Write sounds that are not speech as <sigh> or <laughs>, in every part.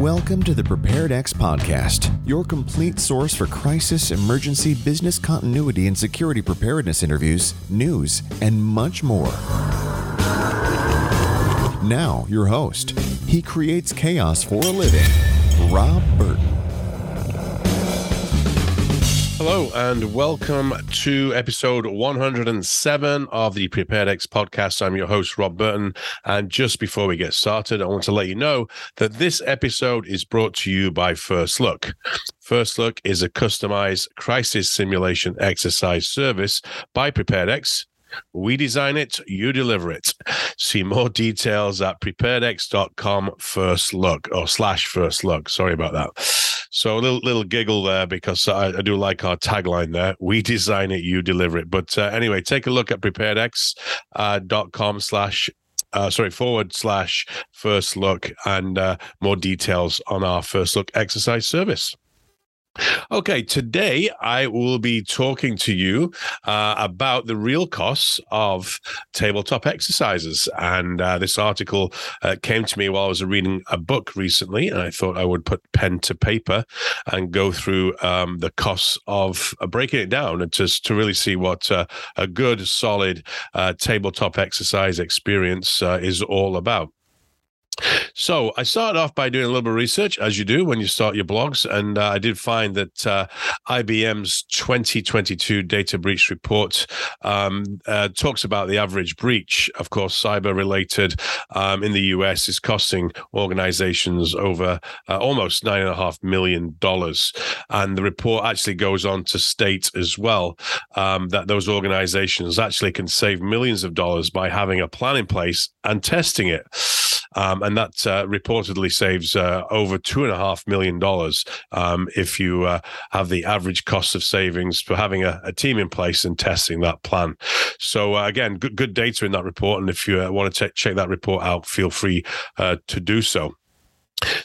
Welcome to the Prepared X podcast, your complete source for crisis, emergency, business continuity, and security preparedness interviews, news, and much more. Now, your host. He creates chaos for a living, Rob Burton. Hello, and welcome to episode 107 of the Prepared X podcast. I'm your host, Rob Burton. And just before we get started, I want to let you know that this episode is brought to you by First Look. First Look is a customized crisis simulation exercise service by PreparedX we design it, you deliver it. See more details at preparedx.com first look or slash first look. Sorry about that. So a little little giggle there because I, I do like our tagline there. We design it, you deliver it. But uh, anyway, take a look at preparedx.com uh, slash uh, sorry, forward slash first look and uh, more details on our first look exercise service. Okay, today I will be talking to you uh, about the real costs of tabletop exercises. And uh, this article uh, came to me while I was reading a book recently, and I thought I would put pen to paper and go through um, the costs of uh, breaking it down and just to really see what uh, a good, solid uh, tabletop exercise experience is all about. So I started off by doing a little bit of research, as you do when you start your blogs, and uh, I did find that uh, IBM's 2022 data breach report um, uh, talks about the average breach, of course, cyber-related um, in the US is costing organizations over uh, almost nine and a half million dollars, and the report actually goes on to state as well um, that those organizations actually can save millions of dollars by having a plan in place and testing it. Um, and that uh, reportedly saves uh, over two and a half million dollars um, if you uh, have the average cost of savings for having a, a team in place and testing that plan. So uh, again, good good data in that report, and if you uh, want to check that report out, feel free uh, to do so.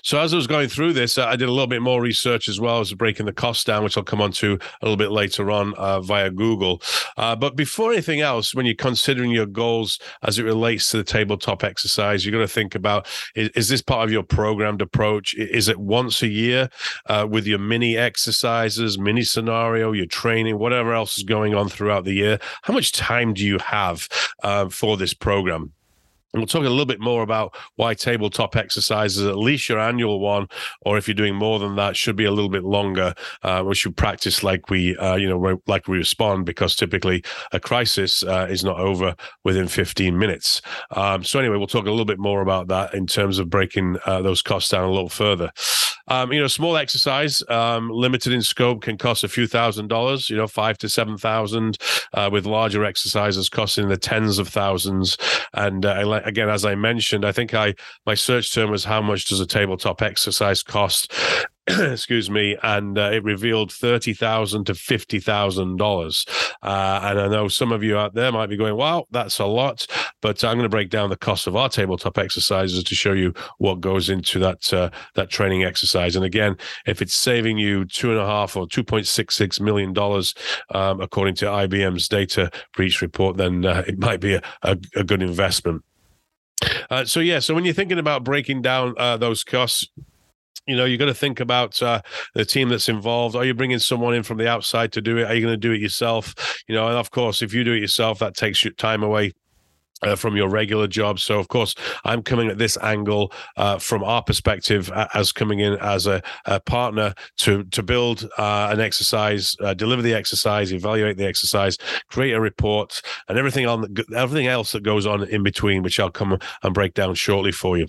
So as I was going through this, uh, I did a little bit more research as well as breaking the costs down, which I'll come on to a little bit later on uh, via Google. Uh, but before anything else, when you're considering your goals as it relates to the tabletop exercise, you're going to think about is, is, this part of your programmed approach? Is it once a year uh, with your mini exercises, mini scenario, your training, whatever else is going on throughout the year? How much time do you have uh, for this program? And we'll talk a little bit more about why tabletop exercises, at least your annual one, or if you're doing more than that, should be a little bit longer. Uh, we should practice like we, uh, you know, like we respond, because typically a crisis uh, is not over within 15 minutes. Um, so anyway, we'll talk a little bit more about that in terms of breaking uh, those costs down a little further. Um, you know, small exercise, um, limited in scope, can cost a few thousand dollars. You know, five to seven thousand. Uh, with larger exercises costing the tens of thousands. And uh, again, as I mentioned, I think I my search term was how much does a tabletop exercise cost? <clears throat> excuse me, and uh, it revealed thirty thousand to fifty thousand uh, dollars. And I know some of you out there might be going, "Wow, that's a lot," but I'm going to break down the cost of our tabletop exercises to show you what goes into that uh, that training exercise. And again, if it's saving you two and a half or two point six six million dollars, um, according to IBM's data breach report, then uh, it might be a, a, a good investment. Uh, so yeah, so when you're thinking about breaking down uh, those costs, you know, you got to think about uh, the team that's involved. Are you bringing someone in from the outside to do it? Are you going to do it yourself? You know, and of course, if you do it yourself, that takes your time away uh, from your regular job. So, of course, I'm coming at this angle uh, from our perspective as coming in as a, a partner to to build uh, an exercise, uh, deliver the exercise, evaluate the exercise, create a report, and everything on everything else that goes on in between, which I'll come and break down shortly for you.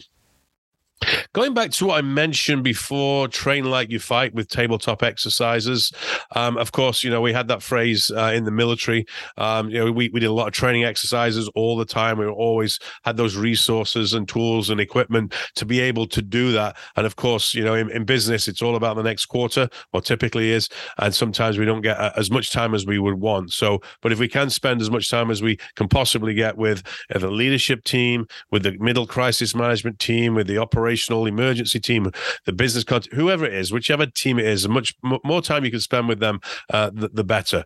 Going back to what I mentioned before, train like you fight with tabletop exercises. Um, of course, you know, we had that phrase uh, in the military. Um, you know, we, we did a lot of training exercises all the time. We always had those resources and tools and equipment to be able to do that. And of course, you know, in, in business, it's all about the next quarter, or typically is. And sometimes we don't get uh, as much time as we would want. So, but if we can spend as much time as we can possibly get with uh, the leadership team, with the middle crisis management team, with the operations, operational emergency team, the business content, whoever it is, whichever team it is, much more time you can spend with them, uh, the, the, better.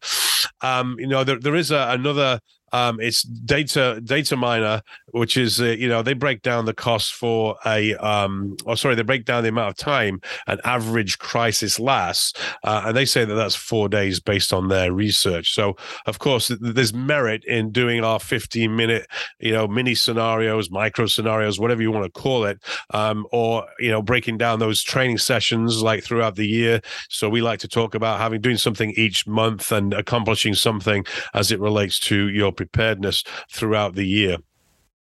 Um, you know, there, there is a, another Um, it's data Dataminr, which is uh, you know they break down the cost for a um, or sorry they break down the amount of time an average crisis lasts, uh, and they say that that's four days based on their research. So of course there's merit in doing our 15 minute you know mini scenarios, micro scenarios, whatever you want to call it, um, or you know breaking down those training sessions like throughout the year. So we like to talk about having doing something each month and accomplishing something as it relates to your preparedness throughout the year.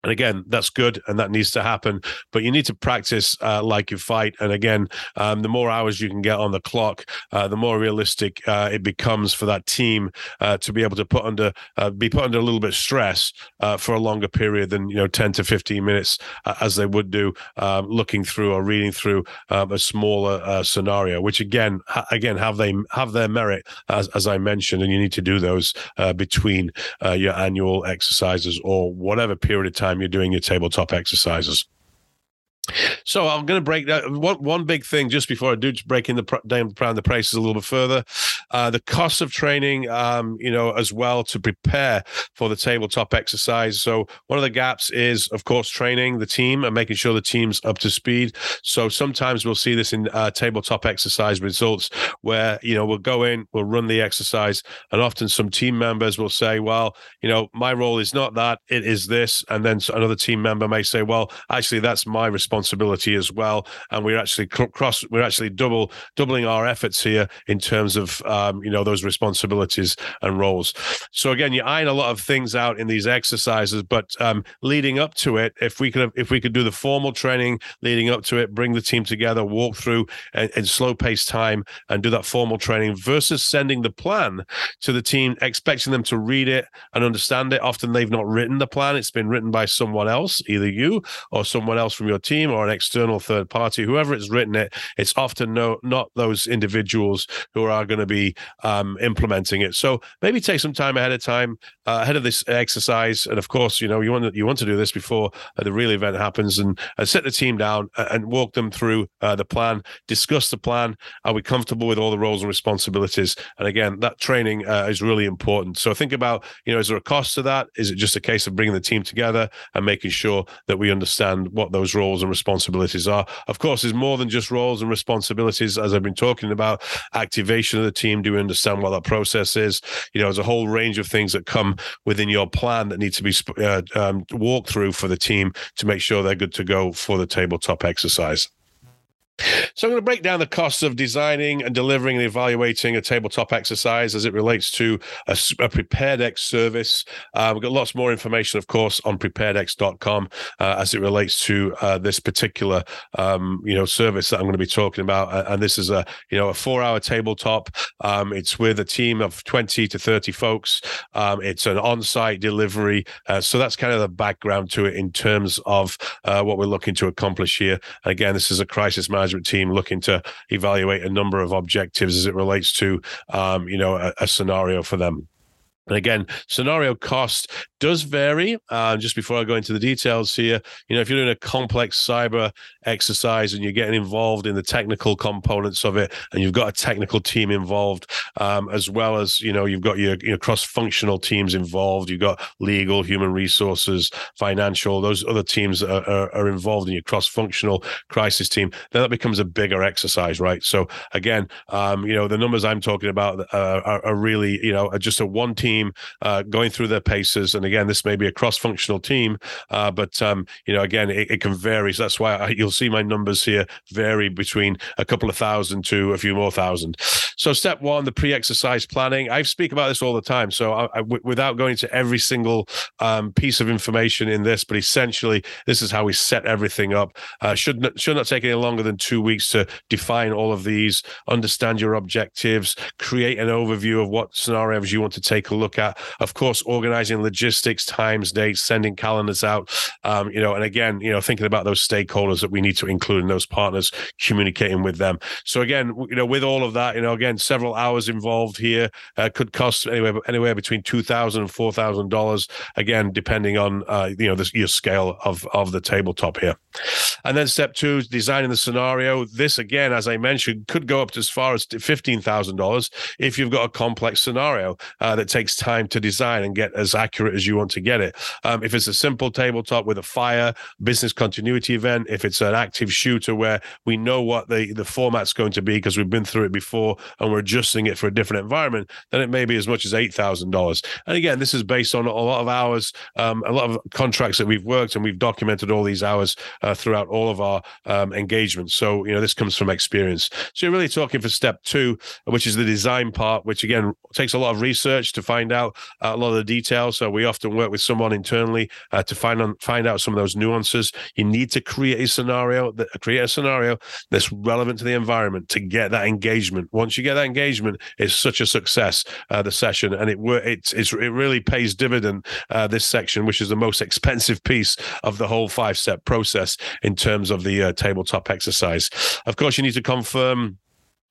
And again, that's good and that needs to happen, but you need to practice uh, like you fight. And again, um, the more hours you can get on the clock, uh, the more realistic uh, it becomes for that team uh, to be able to put under uh, be put under a little bit of stress uh, for a longer period than you know 10 to 15 minutes as they would do um, looking through or reading through um, a smaller scenario. Which again, ha- again have they have their merit as, as I mentioned, and you need to do those between your annual exercises or whatever period of time time you're doing your tabletop exercises. So I'm going to break that one one big thing just before I do break in the down the prices a little bit further. Uh, the cost of training, um, you know, as well to prepare for the tabletop exercise. So one of the gaps is, of course, training the team and making sure the team's up to speed. So sometimes we'll see this in uh, tabletop exercise results where you know we'll go in, we'll run the exercise, and often some team members will say, "Well, you know, my role is not that; it is this," and then another team member may say, "Well, actually, that's my responsibility." Responsibility as well. And we're actually cross, we're actually double doubling our efforts here in terms of um, you know those responsibilities and roles. So again, you iron a lot of things out in these exercises, but um, leading up to it, if we could if we could do the formal training leading up to it, bring the team together, walk through in slow pace time, and do that formal training versus sending the plan to the team, expecting them to read it and understand it. Often they've not written the plan; it's been written by someone else, either you or someone else from your team team or an external third party, whoever has written it, it's often no not those individuals who are going to be um, implementing it. So maybe take some time ahead of time, uh, ahead of this exercise, and of course, you know you want to, you want to do this before uh, the real event happens, and, sit the team down and walk them through uh, the plan, discuss the plan. Are we comfortable with all the roles and responsibilities? And again, that training uh, is really important. So think about, you know, is there a cost to that? Is it just a case of bringing the team together and making sure that we understand what those roles and responsibilities are. Of course, there's more than just roles and responsibilities, as I've been talking about. Activation of the team. Do we understand what that process is? You know, there's a whole range of things that come within your plan that need to be uh, um, walked through for the team to make sure they're good to go for the tabletop exercise. So I'm going to break down the costs of designing and delivering and evaluating a tabletop exercise as it relates to a, a PreparedX service. Uh, we've got lots more information, of course, on preparedx.com uh, as it relates to uh, this particular, um, you know, service that I'm going to be talking about. And this is a, you know, a four-hour tabletop. Um, it's with a team of 20 to 30 folks. Um, it's an on-site delivery. Uh, so that's kind of the background to it in terms of uh, what we're looking to accomplish here. And again, this is a crisis management management team looking to evaluate a number of objectives as it relates to, um, you know, a, a scenario for them. And again, scenario cost does vary. Uh, just before I go into the details here, you know, if you're doing a complex cyber exercise and you're getting involved in the technical components of it, and you've got a technical team involved, um, as well as you know, you've got your, your cross-functional teams involved. You've got legal, human resources, financial. Those other teams are, are, are involved in your cross-functional crisis team. Then that becomes a bigger exercise, right? So again, um, you know, the numbers I'm talking about uh, are, are really, you know, just a one team uh, going through their paces and again, this may be a cross-functional team, uh, but um, you know, again, it, it, can vary. So that's why I, you'll see my numbers here vary between a couple of thousand to a few more thousand. So, step one, the pre-exercise planning. I speak about this all the time. So, without going to every single um, piece of information in this, but essentially, this is how we set everything up. Uh, should not, should not take any longer than two weeks to define all of these, understand your objectives, create an overview of what scenarios you want to take a look at. Of course, organizing logistics, times, dates, sending calendars out. Um, you know, and again, you know, thinking about those stakeholders that we need to include in those partners, communicating with them. So again, you know, with all of that, you know, again again, several hours involved here. Uh, could cost anywhere anywhere between two thousand and four thousand dollars. Again, depending on uh, you know the, your scale of of the tabletop here. And then step two is designing the scenario. This again, as I mentioned, could go up to as far as fifteen thousand dollars if you've got a complex scenario uh, that takes takes time to design and get as accurate as you want to get it. Um, if it's a simple tabletop with a fire, business continuity event, if it's an active shooter where we know what the, the format's going to be because we've been through it before and we're adjusting it for a different environment, then it may be as much as $8,000. And again, this is based on a lot of hours, um, a lot of contracts that we've worked and we've documented all these hours uh, throughout all of our um, engagements. So, you know, this comes from experience. So you're really talking for step two, which is the design part, which again takes a lot of research to find out uh, a lot of the details. So we often work with someone internally uh, to find on, find out some of those nuances. You need to create a scenario that create a scenario that's relevant to the environment to get that engagement. Once you get that engagement, it's such a success uh, the session, and it it's, it's it really pays dividend uh, this section, which is the most expensive piece of the whole five step process in terms of the uh, tabletop exercise. Of course, you need to confirm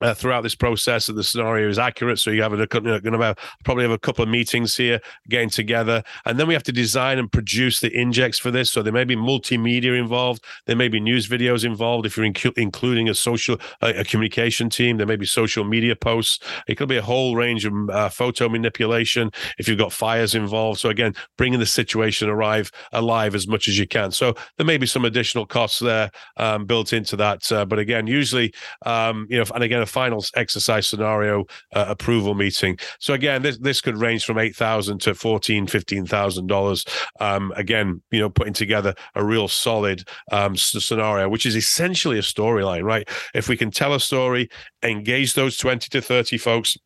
uh, throughout this process that the scenario is accurate. So you have a, going to have probably have a couple of meetings here getting together, and then we have to design and produce the injects for this. So there may be multimedia involved, there may be news videos involved. If you're inc- including a social a communication team, there may be social media posts. It could be a whole range of uh, photo manipulation. If you've got fires involved, so again, bringing the situation arrive alive as much as you can. So there may be some additional costs there um, built into that, uh, but again, usually, um, you know, and again final exercise scenario uh, approval meeting. So again, this this could range from eight thousand to fourteen, fifteen thousand um, dollars. Again, you know, putting together a real solid um, scenario, which is essentially a storyline, right? If we can tell a story, engage those twenty to thirty folks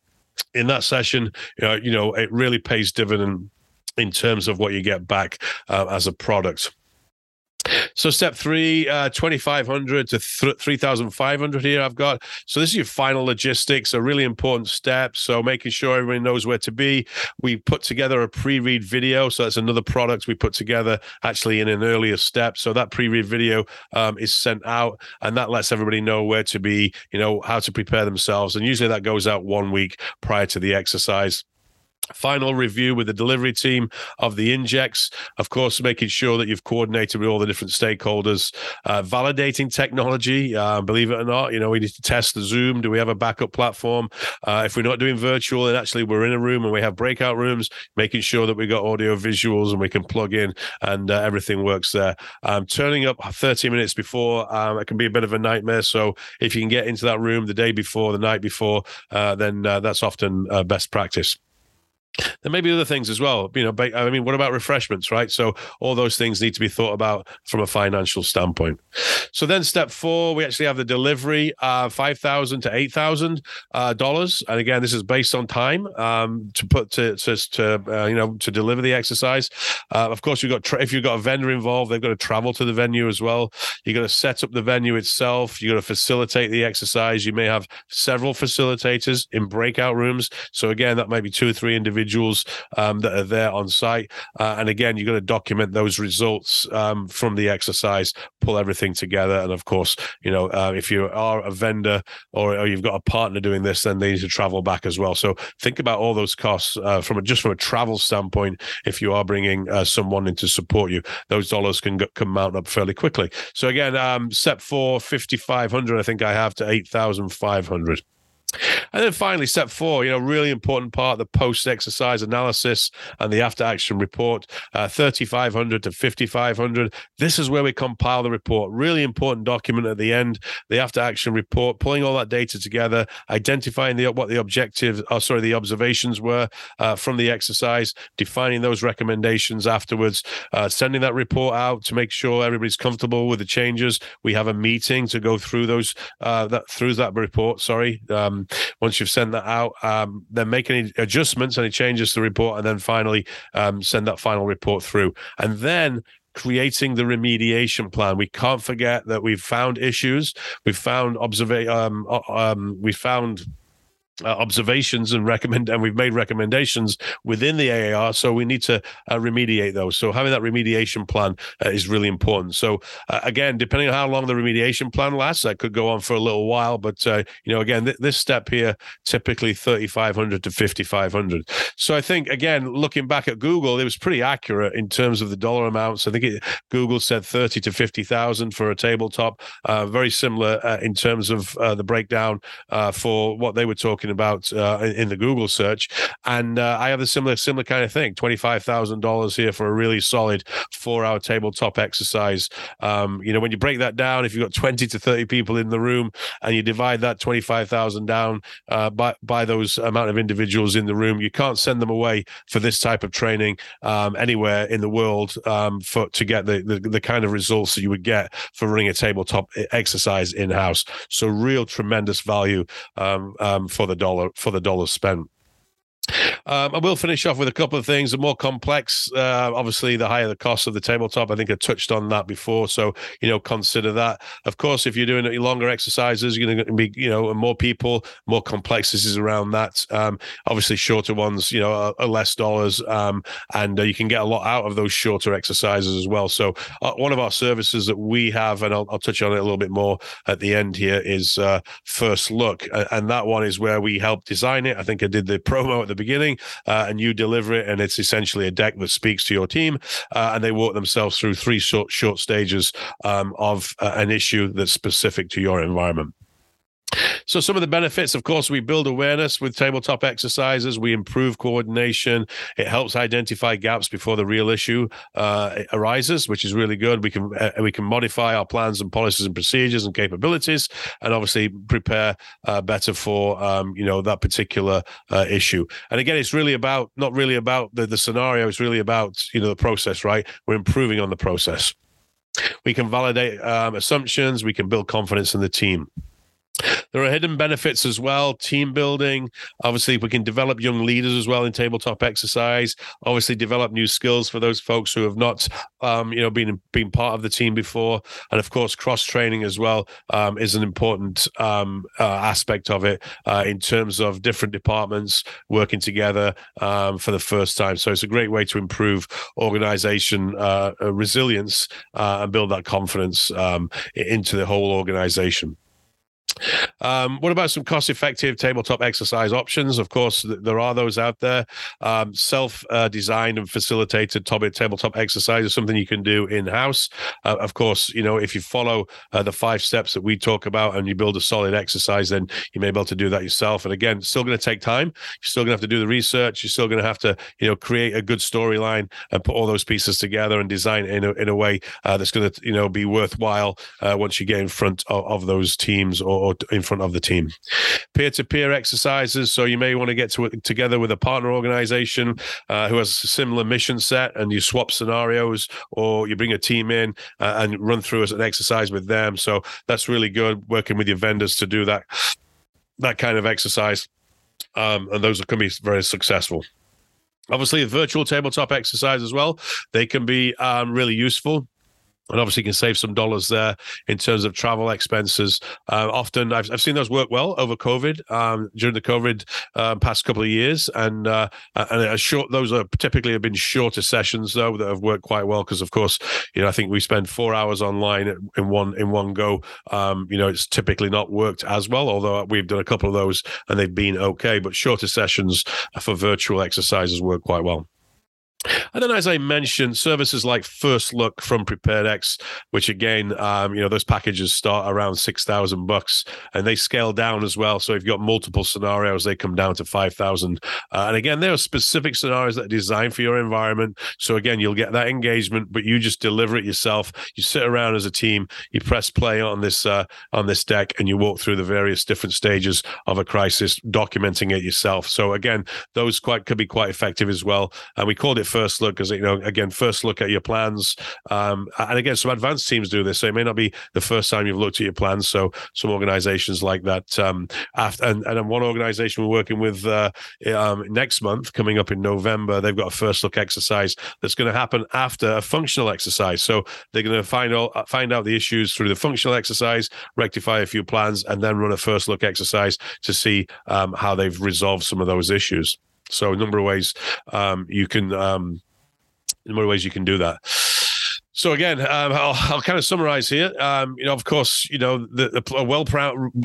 in that session, uh, you know, it really pays dividend in terms of what you get back uh, as a product. So step three, uh, 2,500 to th- 3,500 here I've got. So this is your final logistics, a really important step. So making sure everybody knows where to be. We put together a pre-read video. So that's another product we put together actually in an earlier step. So that pre-read video um, is sent out and that lets everybody know where to be, you know, how to prepare themselves. And usually that goes out one week prior to the exercise final review with the delivery team of the injects of course making sure that you've coordinated with all the different stakeholders uh, validating technology uh, believe it or not you know we need to test the zoom. Do we have a backup platform? Uh, if we're not doing virtual and actually we're in a room and we have breakout rooms making sure that we got audio visuals and we can plug in and uh, everything works there. Um, turning up 30 minutes before um, it can be a bit of a nightmare. So if you can get into that room the day before the night before uh, then uh, that's often best practice there may be other things as well. You know, I mean, what about refreshments, right? So all those things need to be thought about from a financial standpoint. So then, step four, we actually have the delivery, uh, five thousand to eight thousand uh, dollars, and again, this is based on time um, to put to to, to uh, you know to deliver the exercise. Uh, of course, you've got tra- if you've got a vendor involved, they've got to travel to the venue as well. You've got to set up the venue itself. You've got to facilitate the exercise. You may have several facilitators in breakout rooms. So again, that might be two or three individuals individuals um, that are there on site. Uh, and again, you're going to document those results um, from the exercise, pull everything together. And of course, you know, uh, if you are a vendor or, or, you've got a partner doing this, then they need to travel back as well. So think about all those costs uh, from a, just from a travel standpoint. If you are bringing uh, someone in to support you, those dollars can can mount up fairly quickly. So again, um, step four, 5,500, I think I have to 8,500. And then finally, step four, you know, really important part, the post exercise analysis and the after action report, uh, 3,500 to 5,500. This is where we compile the report. Really important document at the end, the after action report, pulling all that data together, identifying the what the objectives, oh, sorry, the observations were uh, from the exercise, defining those recommendations afterwards, uh, sending that report out to make sure everybody's comfortable with the changes. We have a meeting to go through those, uh, that through that report, sorry. Um, once you've sent that out, um, then make any adjustments, any changes to the report, and then finally um, send that final report through. And then creating the remediation plan. We can't forget that we've found issues, we've found observa- um, um, we found uh, observations and recommend and we've made recommendations within the AAR so we need to uh, remediate those. So having that remediation plan uh, is really important. So uh, again depending on how long the remediation plan lasts that could go on for a little while but uh, you know again th- this step here typically 3500 to 5500 so I think again looking back at Google it was pretty accurate in terms of the dollar amounts. I think it, Google said 30 to 50,000 for a tabletop uh, very similar in terms of the breakdown for what they were talking talking about uh, in the Google search. And uh, I have a similar similar kind of thing. Twenty five thousand dollars here for a really solid four hour tabletop exercise. Um, you know, when you break that down, if you've got twenty to thirty people in the room and you divide that twenty five thousand down uh, by by those amount of individuals in the room, you can't send them away for this type of training um, anywhere in the world um, for to get the, the the kind of results that you would get for running a tabletop exercise in house. So real tremendous value um, um, for the dollar for the dollar spent. Um, I will finish off with a couple of things. The more complex, uh, obviously, the higher the cost of the tabletop. I think I touched on that before, so you know, consider that. Of course, if you're doing longer exercises, you're going to be, you know, more people, more complexities around that. Um, obviously, shorter ones, you know, are, are less dollars, um, and uh, you can get a lot out of those shorter exercises as well. So, uh, one of our services that we have, and I'll, I'll, touch on it a little bit more at the end here, is uh, First Look, and that one is where we help design it. I think I did the <laughs> promo at the the beginning, uh, and you deliver it, and it's essentially a deck that speaks to your team, uh, and they walk themselves through three short short stages um, of uh, an issue that's specific to your environment. So, some of the benefits, of course, we build awareness with tabletop exercises. We improve coordination. It helps identify gaps before the real issue uh, arises, which is really good. We can uh, we can modify our plans and policies and procedures and capabilities, and obviously prepare uh, better for um, you know that particular uh, issue. And again, it's really about not really about the, the scenario. It's really about you know the process, right? We're improving on the process. We can validate um, assumptions. We can build confidence in the team. There are hidden benefits as well. Team building. Obviously, we can develop young leaders as well in tabletop exercise. Obviously, develop new skills for those folks who have not, um, you know, been been part of the team before. And of course, cross training as well um, is an important um, uh, aspect of it uh, in terms of different departments working together um, for the first time. So it's a great way to improve organization uh, resilience uh, and build that confidence um, into the whole organization. Um, what about some cost effective tabletop exercise options? Of course, th- there are those out there. Um, Self uh, designed and facilitated tabletop exercise is something you can do in house. Uh, of course, you know, if you follow uh, the five steps that we talk about and you build a solid exercise, then you may be able to do that yourself. And again, still going to take time. You're still going to have to do the research. You're still going to have to, you know, create a good storyline and put all those pieces together and design in a, in a way uh, that's going to, you know, be worthwhile uh, once you get in front of, of those teams or or in front of the team. Peer to peer exercises. So you may want to get to, together with a partner organization uh, who has a similar mission set and you swap scenarios or you bring a team in uh, and run through an exercise with them. So that's really good working with your vendors to do that, that kind of exercise. Um, and those can be very successful. Obviously, virtual tabletop exercise as well. They can be um, really useful and obviously you can save some dollars there in terms of travel expenses. Uh, often I've, I've seen those work well over COVID um, during the COVID uh, past couple of years, and uh, and short those are typically have been shorter sessions though that have worked quite well because of course you know I think we spend four hours online in one in one go. Um, you know it's typically not worked as well, although we've done a couple of those and they've been okay. But shorter sessions for virtual exercises work quite well. And then, as I mentioned, services like First Look from PreparedX, which again, um, you know, those packages start around six thousand bucks, and they scale down as well. So if you've got multiple scenarios, they come down to five thousand. Uh, and again, there are specific scenarios that are designed for your environment. So again, you'll get that engagement, but you just deliver it yourself. You sit around as a team, you press play on this uh, on this deck, and you walk through the various different stages of a crisis, documenting it yourself. So again, those quite could be quite effective as well. And we called it first look because you know again first look at your plans. Um, and again some advanced teams do this so it may not be the first time you've looked at your plans so some organizations like that um, after and, and one organization we're working with uh, um, next month coming up in november they've got a first look exercise that's going to happen after a functional exercise. So they're going to find out find out the issues through the functional exercise rectify a few plans and then run a first look exercise to see um, how they've resolved some of those issues so a number of ways um, you can um, a number of ways you can do that. So again, um, I'll, I'll, kind of summarize here. Um, you know, of course, you know, the, the a well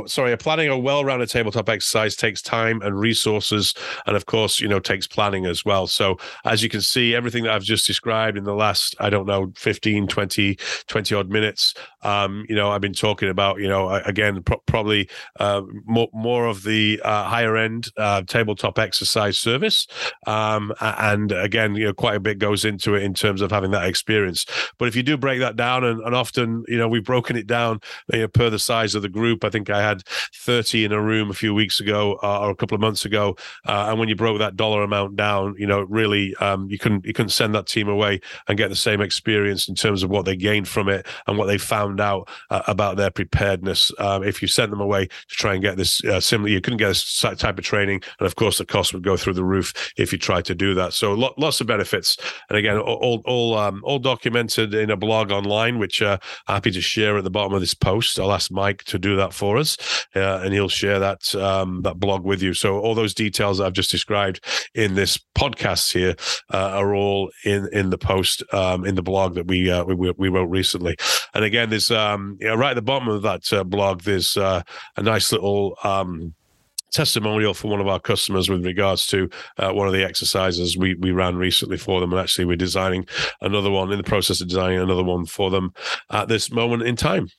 sorry, planning a well-rounded tabletop exercise takes time and resources, and of course, you know, takes planning as well. So as you can see, everything that I've just described in the last, I don't know, 15, 20, 20 odd minutes, um, you know, I've been talking about, you know, again, pro- probably uh, more, more of the uh, higher end uh, tabletop exercise service. Um, and again, you know, quite a bit goes into it in terms of having that experience. But if you do break that down, and, and often, you know, we've broken it down you know, per the size of the group. I think I had 30 in a room a few weeks ago uh, or a couple of months ago. Uh, and when you broke that dollar amount down, you know, really, um, you couldn't you couldn't send that team away and get the same experience in terms of what they gained from it and what they found out uh, about their preparedness. Um, if you sent them away to try and get this uh, similar, you couldn't get this type of training, and of course, the cost would go through the roof if you tried to do that. So lots of benefits, and again, all all um, all documented in a blog online, which uh, happy to share at the bottom of this post. I'll ask Mike to do that for us, uh, and he'll share that um, that blog with you. So all those details I've just described in this podcast here uh, are all in in the post um, in the blog that we, uh, we we wrote recently. And again, there's um, you know, right at the bottom of that uh, blog, there's uh, a nice little um, testimonial from one of our customers with regards to uh, one of the exercises we we ran recently for them and actually we're designing another one in the process of designing another one for them at this moment in time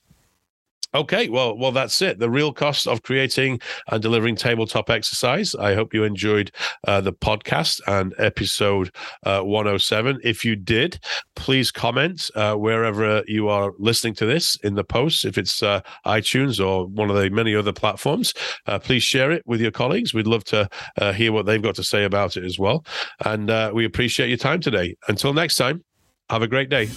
Okay, well, well, that's it. The real cost of creating and delivering tabletop exercise. I hope you enjoyed uh, the podcast and episode uh, 107. If you did, please comment uh, wherever you are listening to this in the post. If it's uh, iTunes or one of the many other platforms, uh, please share it with your colleagues. We'd love to uh, hear what they've got to say about it as well. And we appreciate your time today. Until next time, have a great day.